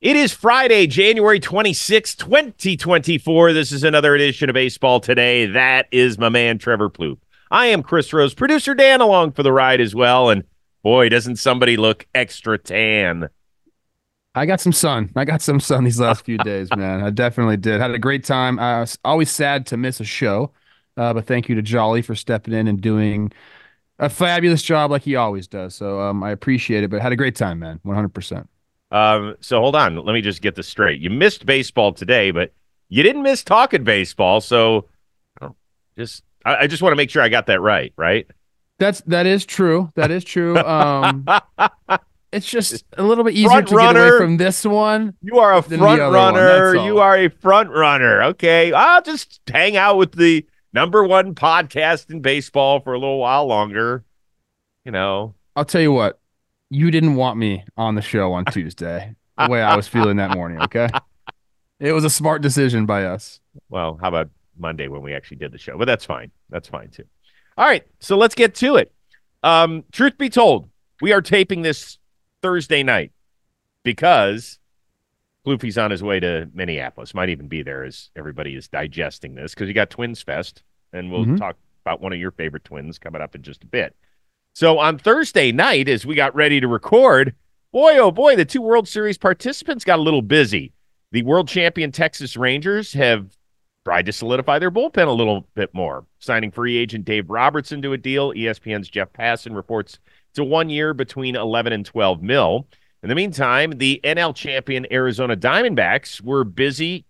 It is Friday, January 26, 2024. This is another edition of Baseball Today. That is my man, Trevor Plouffe. I am Chris Rose, producer Dan along for the ride as well. And boy, doesn't somebody look extra tan. I got some sun. I got some sun these last few days, man. I definitely did. Had a great time. I was always sad to miss a show, uh, but thank you to Jolly for stepping in and doing a fabulous job like he always does. So um, I appreciate it, but had a great time, man. 100%. Um, so hold on, let me just get this straight. You missed baseball today, but you didn't miss talking baseball. So just I, I just want to make sure I got that right, right? That's that is true. That is true. Um, it's just a little bit easier Front to runner. get away from this one. You are a front runner. You are a front runner. Okay. I'll just hang out with the number one podcast in baseball for a little while longer. You know, I'll tell you what. You didn't want me on the show on Tuesday. the way I was feeling that morning. Okay. It was a smart decision by us. well, how about Monday when we actually did the show? But that's fine. That's fine too. All right. So let's get to it. Um, truth be told, we are taping this Thursday night because Floofy's on his way to Minneapolis. Might even be there as everybody is digesting this because you got Twins Fest, and we'll Mhm. talk about one of your favorite twins coming up in just a bit. So on Thursday night, as we got ready to record, boy, oh boy, the two World Series participants got a little busy. The world champion Texas Rangers have tried to solidify their bullpen a little bit more, signing free agent Dave Robertson to a deal. ESPN's Jeff Passan reports it's a one year between 11 and 12 mil. In the meantime, the NL champion Arizona Diamondbacks were busy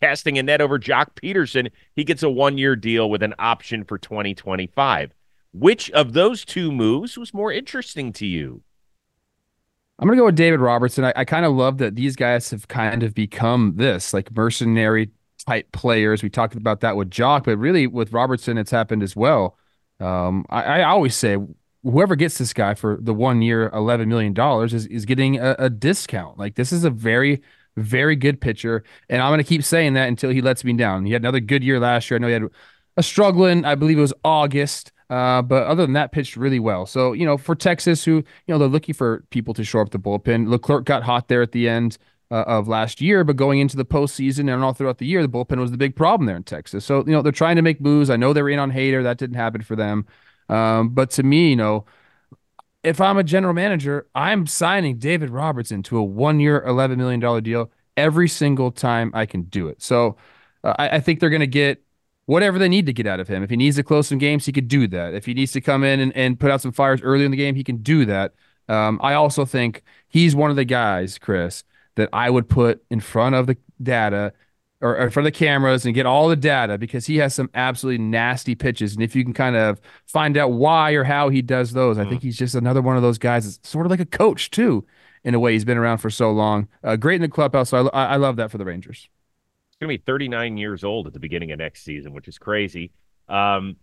casting a net over Joc Pederson. He gets a one year deal with an option for 2025. Which of those two moves was more interesting to you? I'm gonna go with David Robertson. I, I kind of love that these guys have kind of become this like mercenary type players. We talked about that with Joc, but really with Robertson, it's happened as well. Um, I, I always say whoever gets this guy for the one year, eleven million dollars is is getting a, a discount. Like this is a very very good pitcher, and I'm gonna keep saying that until he lets me down. He had another good year last year. I know he had a struggling. I believe it was August. Uh, but other than that, pitched really well. So you know, for Texas, who you know they're looking for people to shore up the bullpen. Leclerc got hot there at the end uh, of last year, but going into the postseason and all throughout the year, the bullpen was the big problem there in Texas. So you know they're trying to make moves. I know they were in on Hader, that didn't happen for them. Um, but to me, you know, if I'm a general manager, I'm signing David Robertson to a one-year, eleven million dollar deal every single time I can do it. So uh, I, I think they're going to get whatever they need to get out of him. If he needs to close some games, he could do that. If he needs to come in and, and put out some fires early in the game, he can do that. Um, I also think he's one of the guys, Chris, that I would put in front of the data or, or in front of the cameras and get all the data because he has some absolutely nasty pitches. And if you can kind of find out why or how he does those, I think he's just another one of those guys that's sort of like a coach too, in a way. He's been around for so long. Uh, great in the clubhouse. So I, I love that for the Rangers. Going to be 39 years old at the beginning of next season, which is crazy. Um,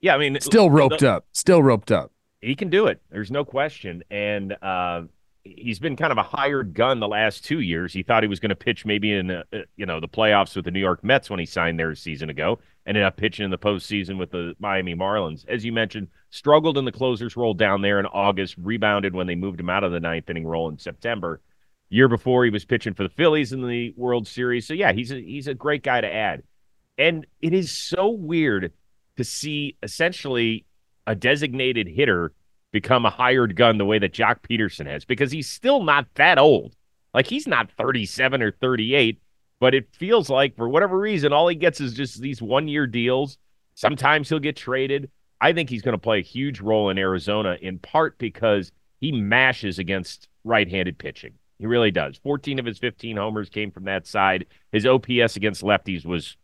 yeah, I mean, Still roped up. Still roped up. he can do it. There's no question. And uh, he's been kind of a hired gun the last two years. He thought he was going to pitch maybe in uh, you know the playoffs with the New York Mets when he signed there a season ago. Ended up pitching in the postseason with the Miami Marlins. As you mentioned, struggled in the closers role down there in August. Rebounded when they moved him out of the ninth inning role in September. Year before, he was pitching for the Phillies in the World Series. So yeah, he's a, he's a great guy to add. And it is so weird to see essentially a designated hitter become a hired gun the way that Joc Pederson has because he's still not that old. Like he's not 37 or 38, but it feels like for whatever reason, all he gets is just these one year deals. Sometimes he'll get traded. I think he's going to play a huge role in Arizona in part because he mashes against right handed pitching. He really does. 14 of his 15 homers came from that side. His OPS against lefties was,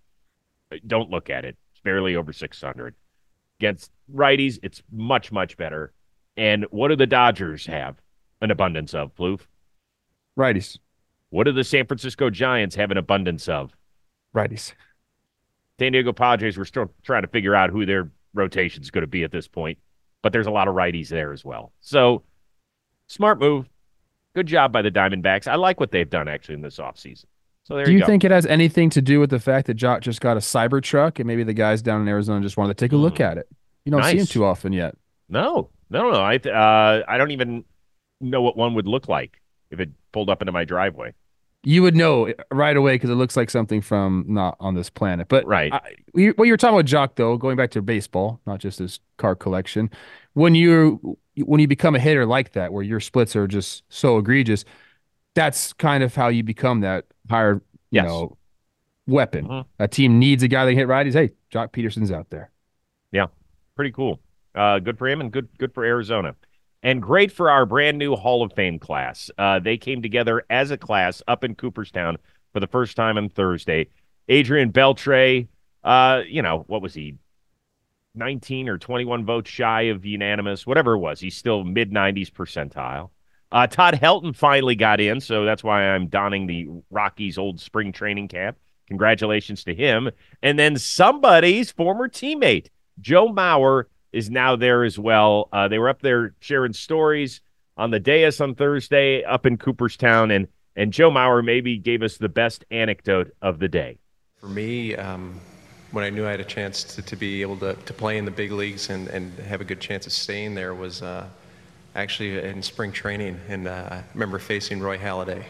uh, don't look at it, it's barely over 600. Against righties, it's much, much better. And what do the Dodgers have an abundance of, Plouffe? Righties. What do the San Francisco Giants have an abundance of? Righties. San Diego Padres, we're still trying to figure out who their rotation is going to be at this point, but there's a lot of righties there as well. So, smart move. Good job by the Diamondbacks. I like what they've done actually in this offseason. So there Do you, you think it has anything to do with the fact that Joc just got a cyber truck and maybe the guys down in Arizona just wanted to take a look Mm. at it? You don't see him too often yet. No, no, no. I uh, I don't even know what one would look like. if it pulled up into my driveway. You would know right away because it looks like something from not on this planet. But right, I, what you were talking about, Joc, though, going back to baseball, not just his car collection, when you when you become a hitter like that, where your splits are just so egregious, that's kind of how you become that higher, you yes. know, weapon. Mm-hmm. A team needs a guy that can hit righties. Hey, Joc Pederson's out there. Yeah, pretty cool. Uh, good for him and good good for Arizona. And great for our brand new Hall of Fame class. Uh, they came together as a class up in Cooperstown for the first time on Thursday. Adrian Beltre, uh, you know, what was he? 19 or 21 votes shy of unanimous, whatever it was. He's still mid 90s percentile. Uh, Todd Helton finally got in, so that's why I'm donning the Rockies' old spring training cap. Congratulations to him. And then somebody's former teammate, Joe Mauer, is now there as well. Uh, they were up there sharing stories on the dais on Thursday up in Cooperstown, and and Joe Mauer maybe gave us the best anecdote of the day. For me, um, when I knew I had a chance to, to be able to, to play in the big leagues and, and have a good chance of staying there was uh, actually in spring training, and uh, I remember facing Roy Halladay,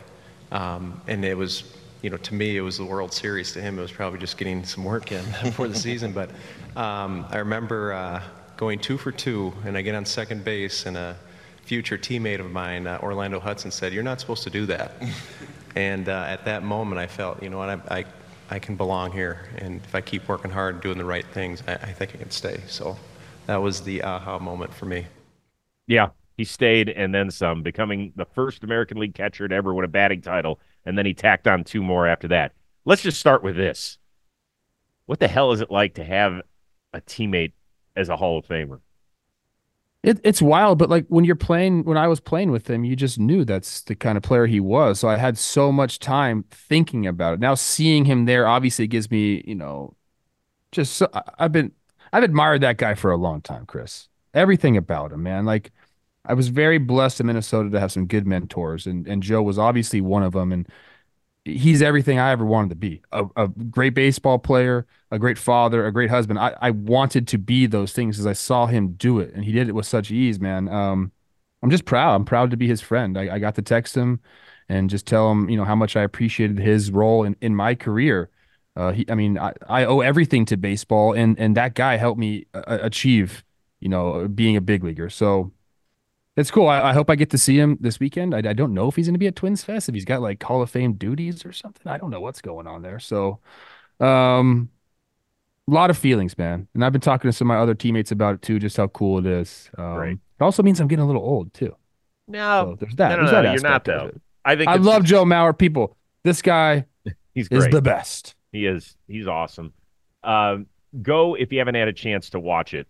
um, and it was you know, to me, it was the World Series. To him, it was probably just getting some work in before the season. But um, I remember uh, going two for two, and I get on second base, and a future teammate of mine, uh, Orlando Hudson, said, "You're not supposed to do that." and uh, at that moment, I felt, you know what, I, I, I, can belong here, and if I keep working hard and doing the right things, I, I think I can stay. So that was the aha moment for me. Yeah, he stayed and then some, becoming the first American League catcher to ever win a batting title, and then he tacked on two more after that. Let's just start with this. What the hell is it like to have a teammate as a Hall of Famer. It, it's wild, but like when you're playing, when I was playing with him, you just knew that's the kind of player he was. So I had so much time thinking about it. Now seeing him there obviously gives me, you know, just so, I've been, I've admired that guy for a long time, Chris. Everything about him, man. Like I was very blessed in Minnesota to have some good mentors, and and Joe was obviously one of them. And he's everything I ever wanted to be a, a, great baseball player, a great father, a great husband. I, I wanted to be those things because I saw him do it and he did it with such ease, man. Um, I'm just proud. I'm proud to be his friend. I, I got to text him and just tell him, you know, how much I appreciated his role in, in my career. Uh, he, I mean, I, I owe everything to baseball and, and that guy helped me uh, achieve, you know, being a big leaguer. So it's cool. I, I, hope I get to see him this weekend. I, I don't know if he's going to be at Twins Fest, if he's got like Hall of Fame duties or something. I don't know what's going on there. So, um, a lot of feelings, man. And I've been talking to some of my other teammates about it too, just how cool it is. Um, right. It also means I'm getting a little old too. No, so there's that. No, no, there's no, that you're not though. I think I love Joe Mauer. People, this guy, he's great. is the best. He is. He's awesome. Um, go if you haven't had a chance to watch it.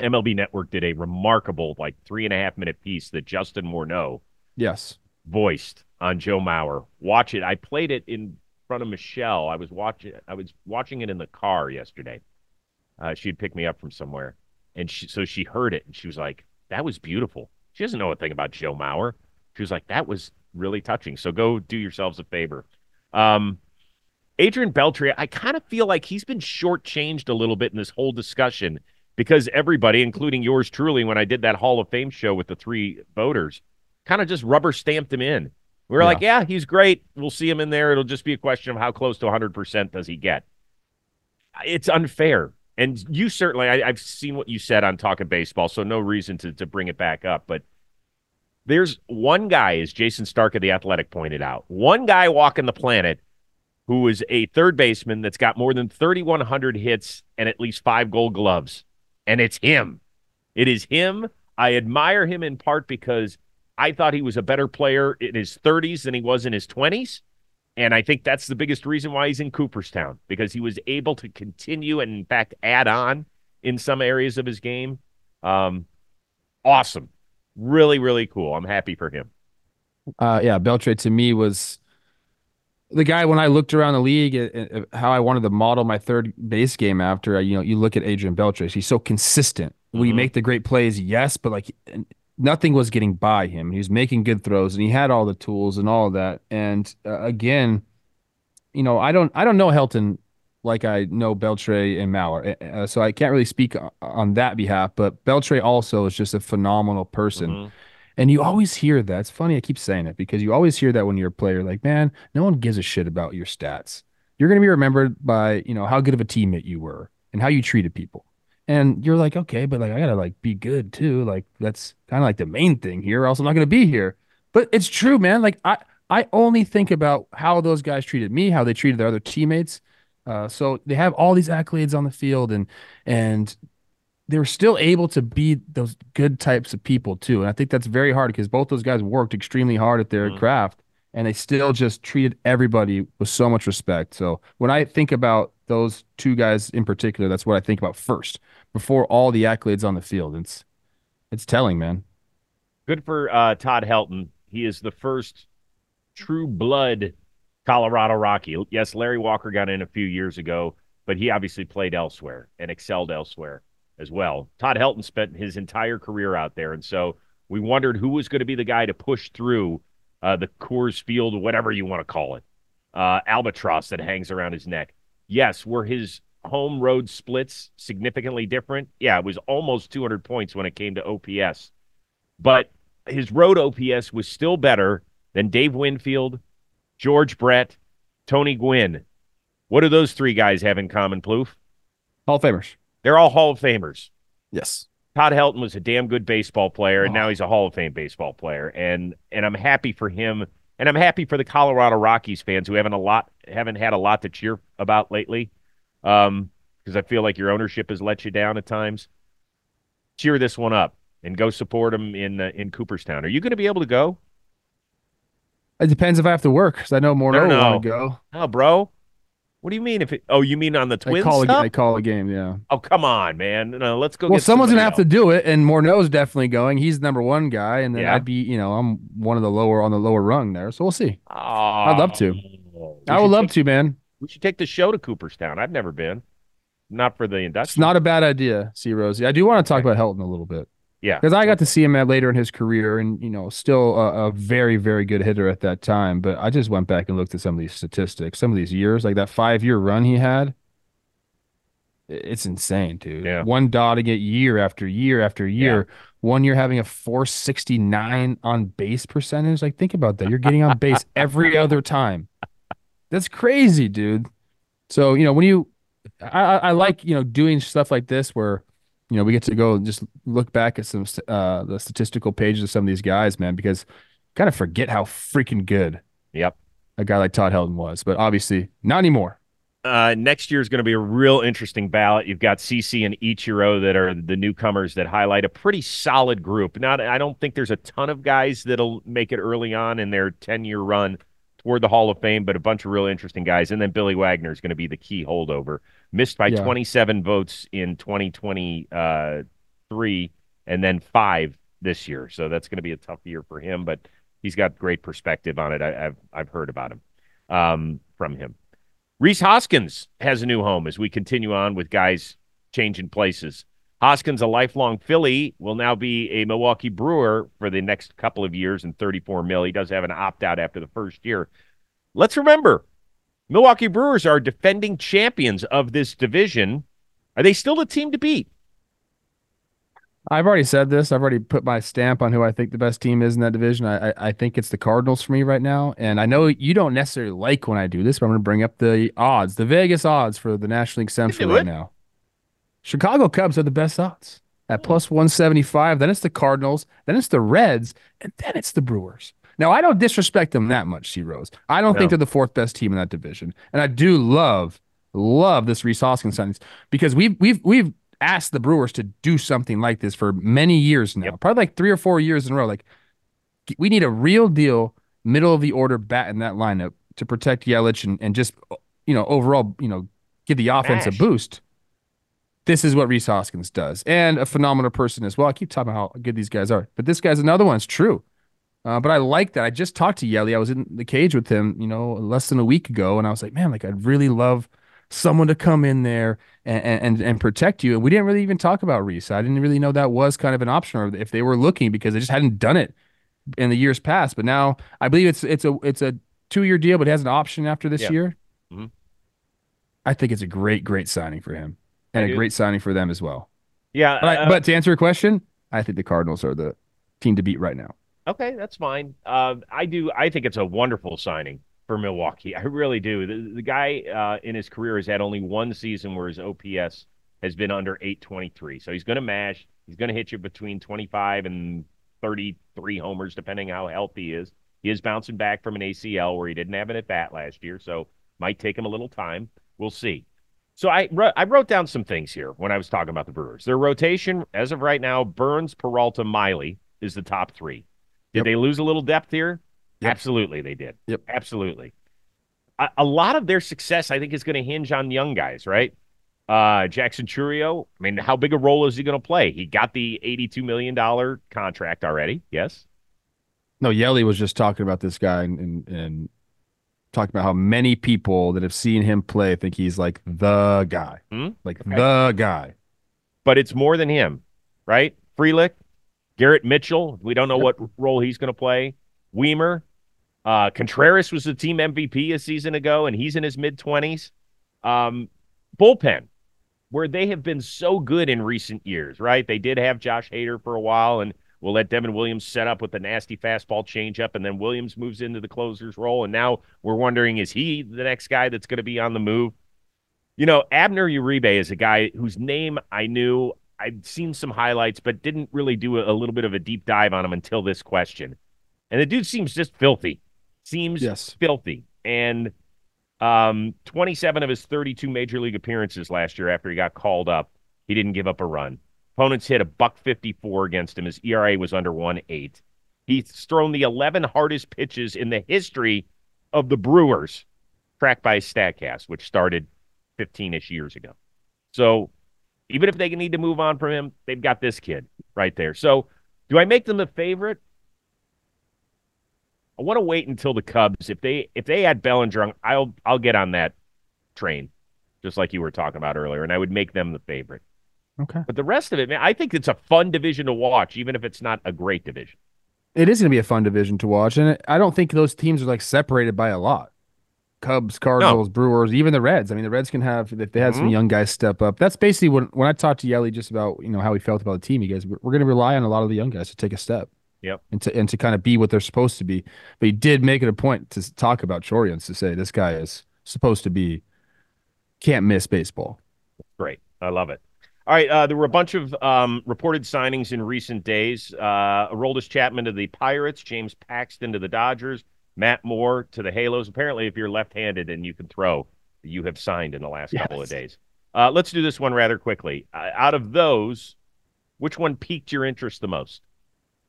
MLB Network did a remarkable, like three and a half minute piece that Justin Morneau, yes, voiced on Joe Mauer. Watch it. I played it in front of Michelle. I was watching. I was watching it in the car yesterday. Uh, she'd pick me up from somewhere, and she, so she heard it, and she was like, "That was beautiful." She doesn't know a thing about Joe Mauer. She was like, "That was really touching." So go do yourselves a favor. Um, Adrian Beltre, I kind of feel like he's been shortchanged a little bit in this whole discussion because everybody, including yours truly, when I did that Hall of Fame show with the three voters, kind of just rubber stamped him in. We were yeah. like, yeah, he's great. We'll see him in there. It'll just be a question of how close to 100% does he get. It's unfair. And you certainly, I, have seen what you said on Talking Baseball, so no reason to, to bring it back up. But there's one guy, as Jayson Stark of The Athletic pointed out, one guy walking the planet who is a third baseman that's got more than 3,100 hits and at least five gold gloves and it's him. It is him. I admire him in part because I thought he was a better player in his 30s than he was in his 20s. And I think that's the biggest reason why he's in Cooperstown because he was able to continue and, in fact, add on in some areas of his game. Um, awesome. Really, really cool. I'm happy for him. Uh, yeah, Beltre to me was the guy when I looked around the league, uh, uh, how I wanted to model my third base game after, you know, you look at Adrian Beltre, he's so consistent. Mm-hmm. Will he make the great plays? Yes, but like nothing was getting by him. He was making good throws and he had all the tools and all of that. And uh, again, you know, I don't, I don't know Helton like I know Beltre and Mauer, uh, so I can't really speak on that behalf. But Beltre also is just a phenomenal person. Mm-hmm And you always hear that. It's funny, I keep saying it because you always hear that when you're a player, like, man, no one gives a shit about your stats. You're going to be remembered by, you know, how good of a teammate you were and how you treated people. And you're like, okay, but like, I got to like be good too. Like, that's kind of like the main thing here, or else I'm not going to be here. But it's true, man. Like, I, I only think about how those guys treated me, how they treated their other teammates. Uh, so they have all these accolades on the field, and and they were still able to be those good types of people too. And I think that's very hard because both those guys worked extremely hard at their mm-hmm. craft and they still just treated everybody with so much respect. So when I think about those two guys in particular, that's what I think about first before all the accolades on the field. It's it's telling, man. Good for uh, Todd Helton. He is the first true blood Colorado Rocky. Yes, Larry Walker got in a few years ago, but he obviously played elsewhere and excelled elsewhere as well. Todd Helton spent his entire career out there, and so we wondered who was going to be the guy to push through uh, the Coors Field, whatever you want to call it, uh, albatross that hangs around his neck. Yes, were his home road splits significantly different? Yeah, it was almost 200 points when it came to OPS, but his road OPS was still better than Dave Winfield, George Brett, Tony Gwynn. What do those three guys have in common, Plouffe? Hall of Famers. They're all Hall of Famers. Yes. Todd Helton was a damn good baseball player, and oh. now he's a Hall of Fame baseball player. And and I'm happy for him, and I'm happy for the Colorado Rockies fans who haven't a lot haven't had a lot to cheer about lately, because um, I feel like your ownership has let you down at times. Cheer this one up and go support them in uh, in Cooperstown. Are you going to be able to go? It depends if I have to work, because I know more no, no. want to go. Oh, bro, what do you mean if it? Oh, you mean on the Twins? They call? A, they call a game, yeah. Oh, come on, man. No, let's go. Well, someone's gonna else. have to do it, and Morneau's definitely going. He's number one guy, and then yeah. I'd be, you know, I'm one of the lower on the lower rung there, so we'll see. Oh, I'd love to. I would love take, to, man. We should take the show to Cooperstown. I've never been. Not for the induction. It's not a bad idea. See, Rosie. I do want to talk okay. about Helton a little bit. Yeah, because I got to see him at later in his career, and you know, still a, a, very, very good hitter at that time. But I just went back and looked at some of these statistics, some of these years, like that five-year run he had. It's insane, dude. Yeah. One dotting it year after year after year. Yeah. One year having a 469 on base percentage. Like, think about that. You're getting on base every other time. That's crazy, dude. So, you know, when you, I, I like, you know, doing stuff like this where you know, we get to go and just look back at some uh the statistical pages of some of these guys, man, because kind of forget how freaking good. Yep. A guy like Todd Helton was, but obviously not anymore. Uh, next year is going to be a real interesting ballot. You've got CC and Ichiro that are the newcomers that highlight a pretty solid group. Not, I don't think there's a ton of guys that'll make it early on in their 10 year run toward the Hall of Fame, but a bunch of real interesting guys. And then Billy Wagner is going to be the key holdover missed by yeah. 27 votes in 2023 uh, and then five this year. So that's going to be a tough year for him, but he's got great perspective on it. I, have I've heard about him um, from him. Rhys Hoskins has a new home as we continue on with guys changing places. Hoskins, a lifelong Philly, will now be a Milwaukee Brewer for the next couple of years and 34 mil. He does have an opt out after the first year. Let's remember Milwaukee Brewers are defending champions of this division. Are they still the team to beat? I've already said this. I've already put my stamp on who I think the best team is in that division. I, I, I think it's the Cardinals for me right now. And I know you don't necessarily like when I do this, but I'm going to bring up the odds, the Vegas odds for the National League Central right now. Chicago Cubs are the best odds at plus 175. Then it's the Cardinals. Then it's the Reds. And then it's the Brewers. Now, I don't disrespect them that much, C Rose. I don't no. think they're the fourth best team in that division. And I do love, love this Rhys Hoskins signing because we've we've we've asked the Brewers to do something like this for many years now, yep. probably like three or four years in a row. Like we need a real deal middle of the order bat in that lineup to protect Yelich and, and just you know overall you know give the offense Ash. a boost. This is what Rhys Hoskins does, and a phenomenal person as well. I keep talking about how good these guys are, but this guy's another one. It's true. Uh, but I like that. I just talked to Yelly. I was in the cage with him, you know, less than a week ago, and I was like, man, like I'd really love someone to come in there and and and protect you. And we didn't really even talk about Rhys. I didn't really know that was kind of an option, or if they were looking because they just hadn't done it in the years past. But now I believe it's it's a it's a two year deal, but it has an option after this yeah. year. Mm-hmm. I think it's a great great signing for him and I a do. great signing for them as well. Yeah, but, uh, but to answer your question, I think the Cardinals are the team to beat right now. Okay, that's fine. Uh, I do. I think it's a wonderful signing for Milwaukee. I really do. The, the guy uh, in his career has had only one season where his OPS has been under 823. So he's going to mash. He's going to hit you between 25 and 33 homers, depending how healthy he is. He is bouncing back from an ACL where he didn't have an at bat last year, so might take him a little time. We'll see. So I I wrote down some things here when I was talking about the Brewers. Their rotation, as of right now, Burnes, Peralta, Miley is the top three. Did yep. they lose a little depth here? Yep. Absolutely, they did. Yep, absolutely. A, a lot of their success, I think, is going to hinge on young guys, right? Uh, Jackson Chourio, I mean, how big a role is he going to play? He got the $82 million contract already. Yes. No, Yelly was just talking about this guy and, and, and talking about how many people that have seen him play think he's like the guy, hmm? like okay. the guy. But it's more than him, right? Frelick, Garrett Mitchell. We don't know what role he's going to play. Wiemer, uh, Contreras was the team MVP a season ago, and he's in his mid twenties. Um, bullpen, where they have been so good in recent years, right? They did have Josh Hader for a while, and we'll let Devin Williams set up with the nasty fastball changeup, and then Williams moves into the closer's role. And now we're wondering, is he the next guy that's going to be on the move? You know, Abner Uribe is a guy whose name I knew. I'd seen some highlights, but didn't really do a, a little bit of a deep dive on him until this question. And the dude seems just filthy. Seems yes. filthy. And um, 27 of his 32 major league appearances last year after he got called up, he didn't give up a run. Opponents hit a buck 54 against him. His ERA was under 1.8. He's thrown the 11 hardest pitches in the history of the Brewers, tracked by StatCast, which started 15 ish years ago. So even if they need to move on from him, they've got this kid right there. So do I make them the favorite? I want to wait until the Cubs. If they if they add Bellinger, I'll I'll get on that train, just like you were talking about earlier, and I would make them the favorite. Okay. But the rest of it, man, I think it's a fun division to watch, even if it's not a great division. It is going to be a fun division to watch, and I don't think those teams are like separated by a lot. Cubs, Cardinals, no. Brewers, even the Reds. I mean, the Reds can have if they had mm-hmm. some young guys step up. That's basically when when I talked to Yelly just about you know how he felt about the team. He goes, "We're, we're going to rely on a lot of the young guys to take a step." Yep. And to and to kind of be what they're supposed to be. But he did make it a point to talk about Chorians to say this guy is supposed to be can't miss baseball. Great. I love it. All right, uh, there were a bunch of um, reported signings in recent days. Uh, Aroldis Chapman to the Pirates, James Paxton to the Dodgers, Matt Moore to the Halos. Apparently, if you're left-handed and you can throw, you have signed in the last yes. couple of days. Uh, let's do this one rather quickly. Uh, out of those, which one piqued your interest the most?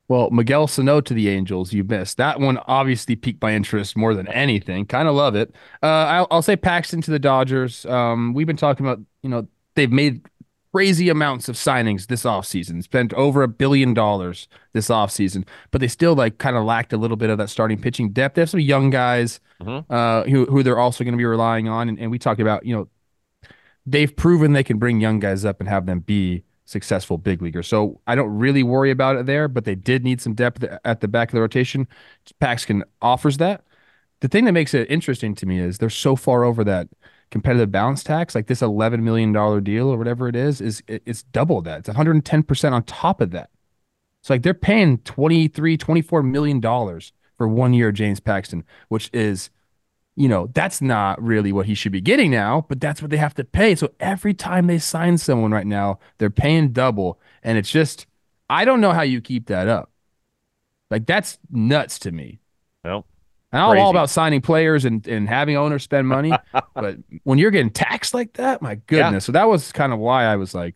Well, Miguel Sano to the Angels, you missed. That one obviously piqued my interest more than anything. Kind of love it. Uh, I'll, I'll, say Paxton to the Dodgers. Um, we've been talking about, you know, they've made crazy amounts of signings this offseason, spent over a billion dollars this offseason, but they still like kind of lacked a little bit of that starting pitching depth. They have some young guys mm-hmm. uh, who, who they're also going to be relying on. And, and we talked about, you know, they've proven they can bring young guys up and have them be successful big leaguer. So I don't really worry about it there, but they did need some depth at the back of the rotation. Paxton offers that. The thing that makes it interesting to me is they're so far over that competitive balance tax, like this $11 million deal or whatever it is, is it's double that. It's 110% on top of that. So like they're paying 23, 24 million dollars for one year James Paxton, which is you know, that's not really what he should be getting now, but that's what they have to pay. So every time they sign someone right now, they're paying double. And it's just, I don't know how you keep that up. Like, that's nuts to me. Well, and I'm all about signing players and, and having owners spend money. but when you're getting taxed like that, my goodness. Yeah. So that was kind of why I was like,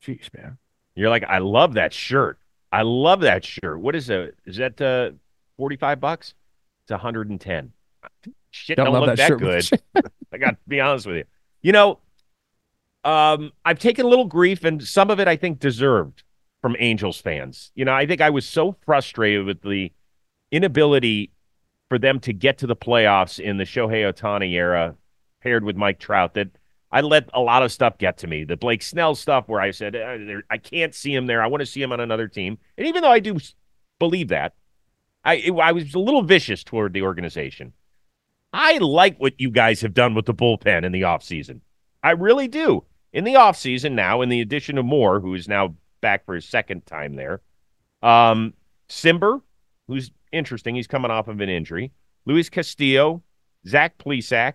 geez, man. You're like, I love that shirt. I love that shirt. What is it? Is that uh, 45 bucks? It's 110 shit don't, don't look that, that good. I got to be honest with you. You know, um, I've taken a little grief, and some of it I think deserved from Angels fans. You know, I think I was so frustrated with the inability for them to get to the playoffs in the Shohei Ohtani era, paired with Mike Trout, that I let a lot of stuff get to me. The Blake Snell stuff, where I said uh, I can't see him there. I want to see him on another team. And even though I do believe that, I it, I was a little vicious toward the organization. I like what you guys have done with the bullpen in the offseason. I really do. In the offseason now, in the addition of Moore, who is now back for his second time there, um, Cimber, who's interesting. He's coming off of an injury. Luis Castillo, Zach Plesac,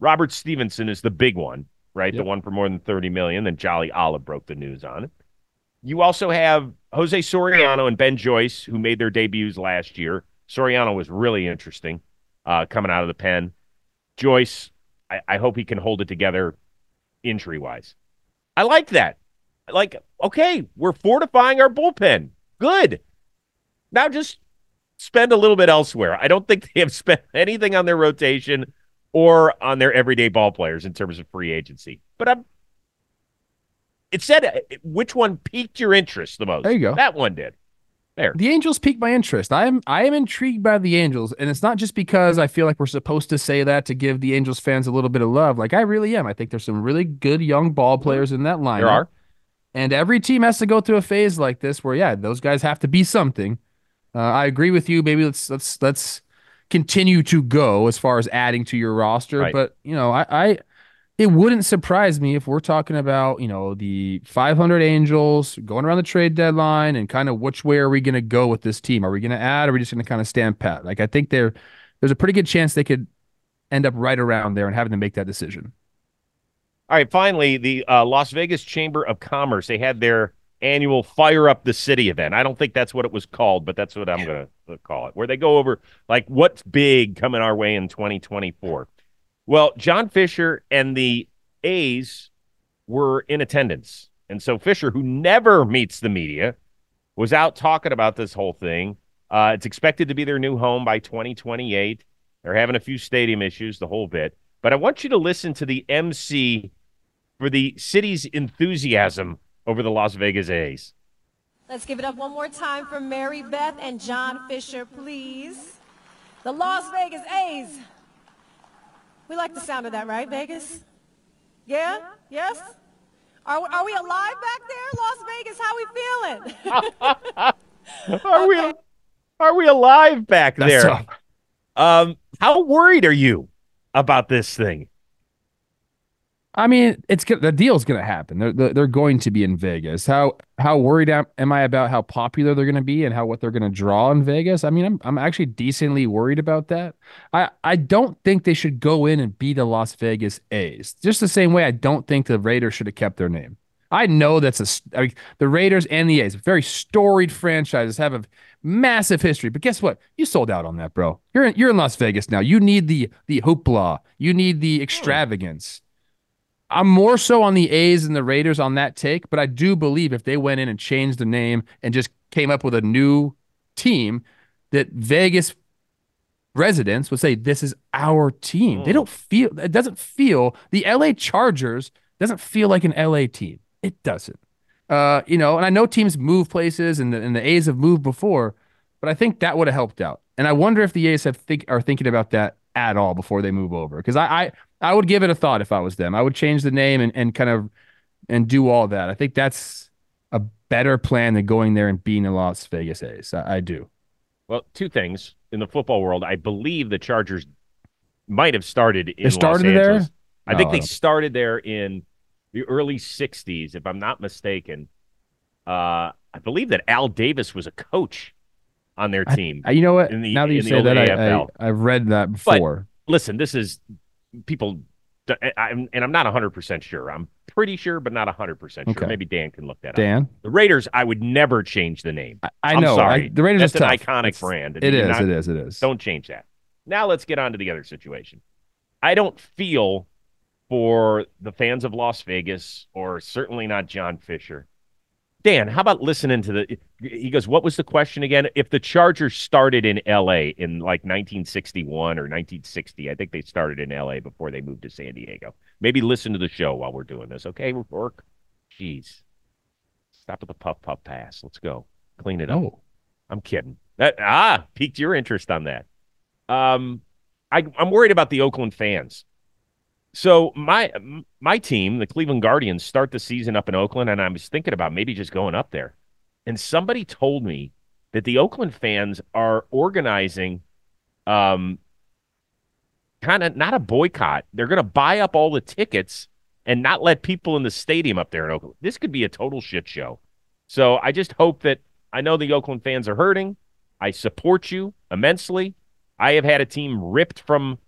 Robert Stephenson is the big one, right? Yep. The one for more than 30 million. Then Jolly Olive broke the news on it. You also have Jose Soriano and Ben Joyce, who made their debuts last year. Soriano was really interesting uh, coming out of the pen. Joyce, I, I hope he can hold it together injury wise. I like that. Like, okay, we're fortifying our bullpen. Good. Now just spend a little bit elsewhere. I don't think they have spent anything on their rotation or on their everyday ball players in terms of free agency. But I'm it said uh, which one piqued your interest the most. There you go. That one did. There. The Angels piqued my interest. I am I am intrigued by the Angels, and it's not just because I feel like we're supposed to say that to give the Angels fans a little bit of love. Like I really am. I think there's some really good young ball players in that lineup. There are. And every team has to go through a phase like this where, yeah, those guys have to be something. Uh, I agree with you. Maybe let's let's let's continue to go as far as adding to your roster. Right. But you know, I, I it wouldn't surprise me if we're talking about you know the 500 Angels going around the trade deadline and kind of which way are we going to go with this team? Are we going to add? Or are we just going to kind of stand pat? Like I think there there's a pretty good chance they could end up right around there and having to make that decision. All right, finally, the uh, Las Vegas Chamber of Commerce, they had their annual Fire Up the City event. I don't think that's what it was called, but that's what I'm going to call it, where they go over like what's big coming our way in 2024. Well, John Fisher and the A's were in attendance. And so Fisher, who never meets the media, was out talking about this whole thing. Uh, it's expected to be their new home by 2028. They're having a few stadium issues, the whole bit. But I want you to listen to the MC for the city's enthusiasm over the Las Vegas A's. Let's give it up one more time for Mary Beth and John Fisher, please. The Las Vegas A's. We like the sound of that, right, Vegas? Yeah? Yes? Are, are we alive back there, Las Vegas? How we feeling? Are we are we alive back That's there? tough. Um, how worried are you about this thing? I mean, it's good. The deal's going to happen. They're, they're going to be in Vegas. How how worried am, am I about how popular they're going to be and how what they're going to draw in Vegas? I mean, I'm I'm actually decently worried about that. I I don't think they should go in and beat the Las Vegas A's. Just the same way I don't think the Raiders should have kept their name. I know that's a I mean, the Raiders and the A's, very storied franchises, have a massive history. But guess what? You sold out on that, bro. You're in, you're in Las Vegas now. You need the the hoopla. You need the hmm. extravagance. I'm more so on the A's and the Raiders on that take, but I do believe if they went in and changed the name and just came up with a new team, that Vegas residents would say, This is our team. They Mm. don't feel it doesn't feel the LA Chargers doesn't feel like an LA team. It doesn't. Uh, you know, and I know teams move places and the and the A's have moved before, but I think that would have helped out. And I wonder if the A's have think are thinking about that at all before they move over. Because I, I I would give it a thought if I was them. I would change the name and, and kind of and do all that. I think that's a better plan than going there and being the Las Vegas A's. I, I do. Well, two things in the football world. I believe the Chargers might have started in They started Los there? Angeles. I think No, I they don't. started there in the early '60s, if I'm not mistaken. Uh, I believe that Al Davis was a coach on their team. Uh, You know what? The- now that you say that, I, AFL. I I've read that before. Listen, this is people, I'm, and I'm not 100 percent sure. I'm pretty sure, but not 100 percent sure. Okay. Maybe Dan can look that up. Dan, The Raiders, I would never change the name. I, I I'm know. sorry. I, the Raiders That's is an tough. iconic It's- brand. It is, not, it is, it is. Don't change that. Now let's get on to the other situation. I don't feel for the fans of Las Vegas, or certainly not John Fisher. Dan, how about listening to the? He goes, "What was the question again? If the Chargers started in L.A. in like 1961 or 1960, I think they started in L.A. before they moved to San Diego. Maybe listen to the show while we're doing this, okay? Work. Jeez, stop with the puff puff pass. Let's go. Clean it up. Oh, I'm kidding. That ah piqued your interest on that. Um, I, I'm worried about the Oakland fans. So my my team, the Cleveland Guardians, start the season up in Oakland, and I was thinking about maybe just going up there. And somebody told me that the Oakland fans are organizing, um, kind of not a boycott. They're going to buy up all the tickets and not let people in the stadium up there in Oakland. This could be a total shit show. So I just hope that I know the Oakland fans are hurting. I support you immensely. I have had a team ripped from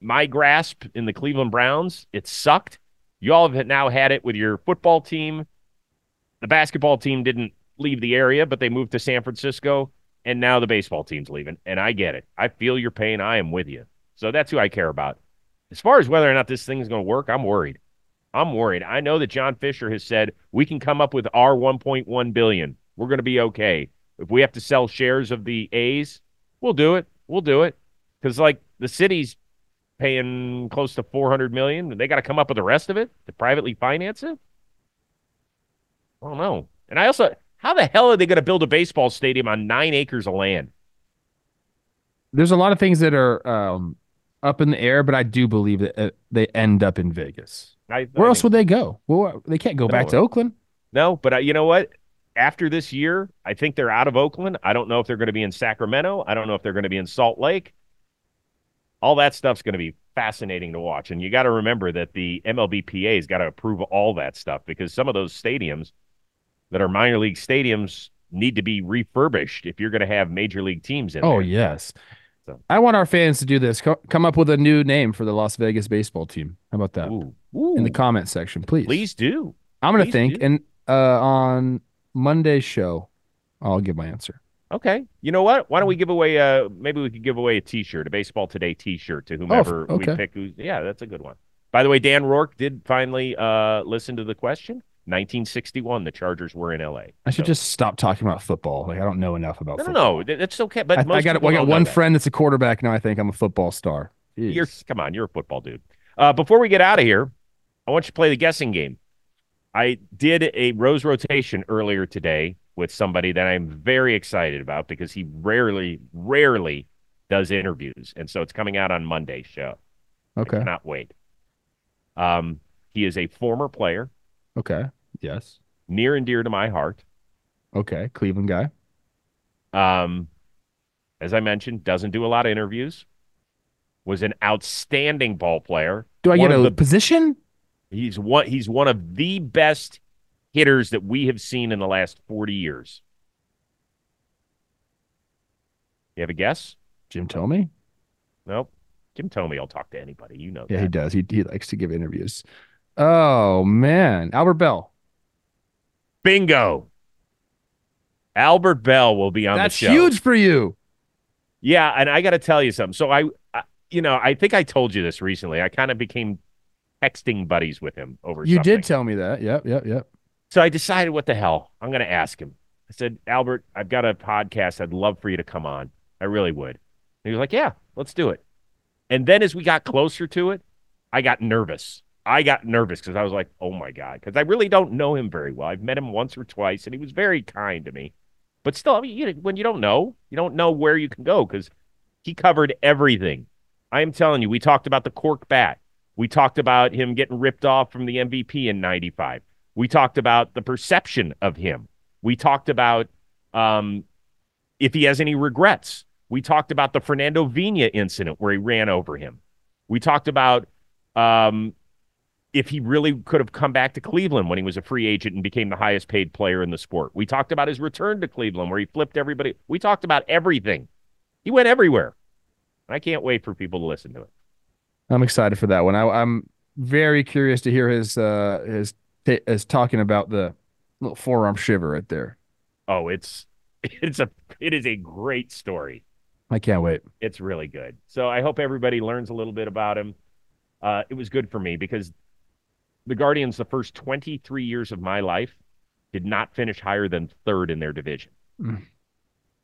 my grasp in the Cleveland Browns. It sucked. You all have now had it with your football team. The basketball team didn't leave the area, but they moved to San Francisco, and now the baseball team's leaving. And I get it. I feel your pain. I am with you. So that's who I care about. As far as whether or not this thing is going to work, I'm worried. I'm worried. I know that John Fisher has said we can come up with our 1.1 billion. We're going to be okay. If we have to sell shares of the A's, we'll do it. We'll do it. Because like the city's paying close to 400 million, and they got to come up with the rest of it to privately finance it. I don't know. And I also, how the hell are they going to build a baseball stadium on nine acres of land? There's a lot of things that are um, up in the air, but I do believe that uh, they end up in Vegas. I, Where I else would they go? Well, they can't go back to Oakland. No, but uh, you know what? After this year, I think they're out of Oakland. I don't know if they're going to be in Sacramento. I don't know if they're going to be in Salt Lake. All that stuff's going to be fascinating to watch. And you got to remember that the MLBPA has got to approve all that stuff because some of those stadiums that are minor league stadiums need to be refurbished if you're going to have major league teams in Oh there. yes. So- I want our fans to do this. Co- come up with a new name for the Las Vegas baseball team. How about that? Ooh, ooh, In the comment section, please. please do. I'm gonna think, do. and uh, on Monday's show, I'll give my answer. Okay. You know what? Why don't we give away uh maybe we could give away a t-shirt, a baseball today t-shirt to whomever we okay. pick who's yeah, that's a good one. By the way, Dan Rourke did finally uh listen to the question. 1961 the Chargers were in LA. I should So- just stop talking about football. Like I don't know enough about No, no, football. no. th- That's okay, but I, I got people I got one that. friend that's a quarterback now. I think I'm a football star. Jeez. You're come on, you're a football dude. Uh before we get out of here, I want you to play the guessing game. I did a rose rotation earlier today with somebody that I'm very excited about because he rarely, rarely does interviews. And so it's coming out on Monday's show. I okay. cannot wait. Um, he is a former player, Okay. Yes. near and dear to my heart. Okay. Cleveland guy. Um, as I mentioned, doesn't do a lot of interviews. Was an outstanding ball player. Do I One get a the- position? He's one. He's one of the best hitters that we have seen in the last forty years. You have a guess? Jim Thome. Nope. Jim Thome will talk to anybody. You know Yeah, that. he does. He he likes to give interviews. Oh man, Albert Belle. Bingo. Albert Belle will be on That's the show. huge for you. Yeah, and I got to tell you something. So I, I, you know, I think I told you this recently. I kind of became texting buddies with him over. You something. did tell me that. Yep. Yep. Yep. So I decided, what the hell? I'm going to ask him. I said, Albert, I've got a podcast. I'd love for you to come on. I really would. And he was like, Yeah, let's do it. And then as we got closer to it, I got nervous. I got nervous because I was like, Oh my god, because I really don't know him very well. I've met him once or twice, and he was very kind to me. But still, I mean, you, when you don't know, you don't know where you can go because he covered everything. I am telling you, we talked about the cork bat. We talked about him getting ripped off from the MVP in 95. We talked about the perception of him. We talked about um, if he has any regrets. We talked about the Fernando Vina incident where he ran over him. We talked about um, if he really could have come back to Cleveland when he was a free agent and became the highest paid player in the sport. We talked about his return to Cleveland where he flipped everybody. We talked about everything. He went everywhere. I can't wait for people to listen to it. I'm excited for that one. I, I'm very curious to hear his uh his ta- his talking about the little forearm shiver right there. Oh, it's it's a it is a great story. I can't wait. It's really good. So I hope everybody learns a little bit about him. Uh, it was good for me because the Guardians, the first 23 years of my life, did not finish higher than third in their division. Mm.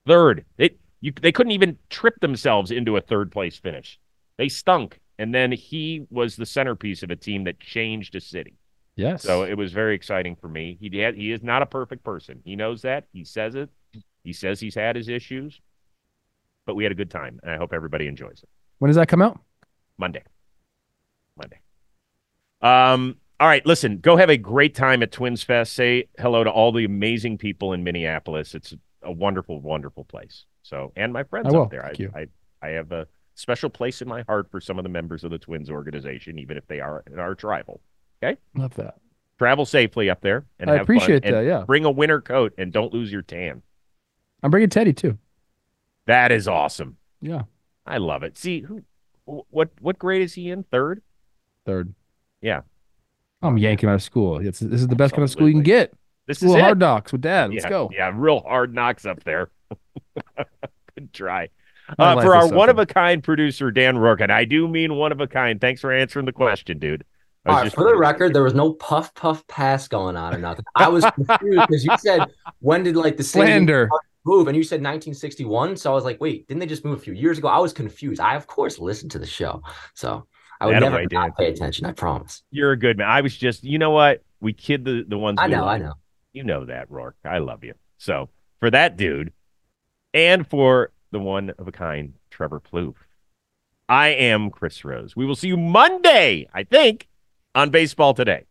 Third. They you they couldn't even trip themselves into a third place finish. They stunk. And then he was the centerpiece of a team that changed a city. Yes. So it was very exciting for me. He had, he is not a perfect person. He knows that. He says it. He says he's had his issues, but we had a good time, and I hope everybody enjoys it. when does that come out? Monday, Monday. Um. All right. Listen. Go have a great time at Twins Fest. Say hello to all the amazing people in Minneapolis. It's a wonderful, wonderful place. So, and my friends up there. Thank I, you. I I have a special place in my heart for some of the members of the Twins organization, even if they are are tribal. Love that. Travel safely up there and I have fun, appreciate and that, yeah. Bring a winter coat and don't lose your tan. I'm bringing Teddy too. That is awesome. Yeah, I love it. See, who, what, what grade is he in? Third. third. Yeah. I'm yanking out of school. It's, this is the best kind of school you can get. This is School it. hard knocks with dad. Let's yeah, go. Yeah, real hard knocks up there. Good try. Uh, for our one of a kind producer, Dan Rourke, and I do mean one of a kind. Thanks for answering the question, dude. All right, just- for the record, there was no puff puff pass going on or nothing. I was confused because you said when did like the Slander. move, and you said 1961. So I was like, wait, didn't they just move a few years ago? I was confused. I of course listened to the show, so I would That never not pay attention. I promise. You're a good man. I was just, you know what? We kid the, the ones I know, love. I know. You know that, Rourke. I love you. So for that dude, and for the one of a kind, Trevor Plouffe, I am Chris Rose. We will see you Monday, I think, on Baseball Today.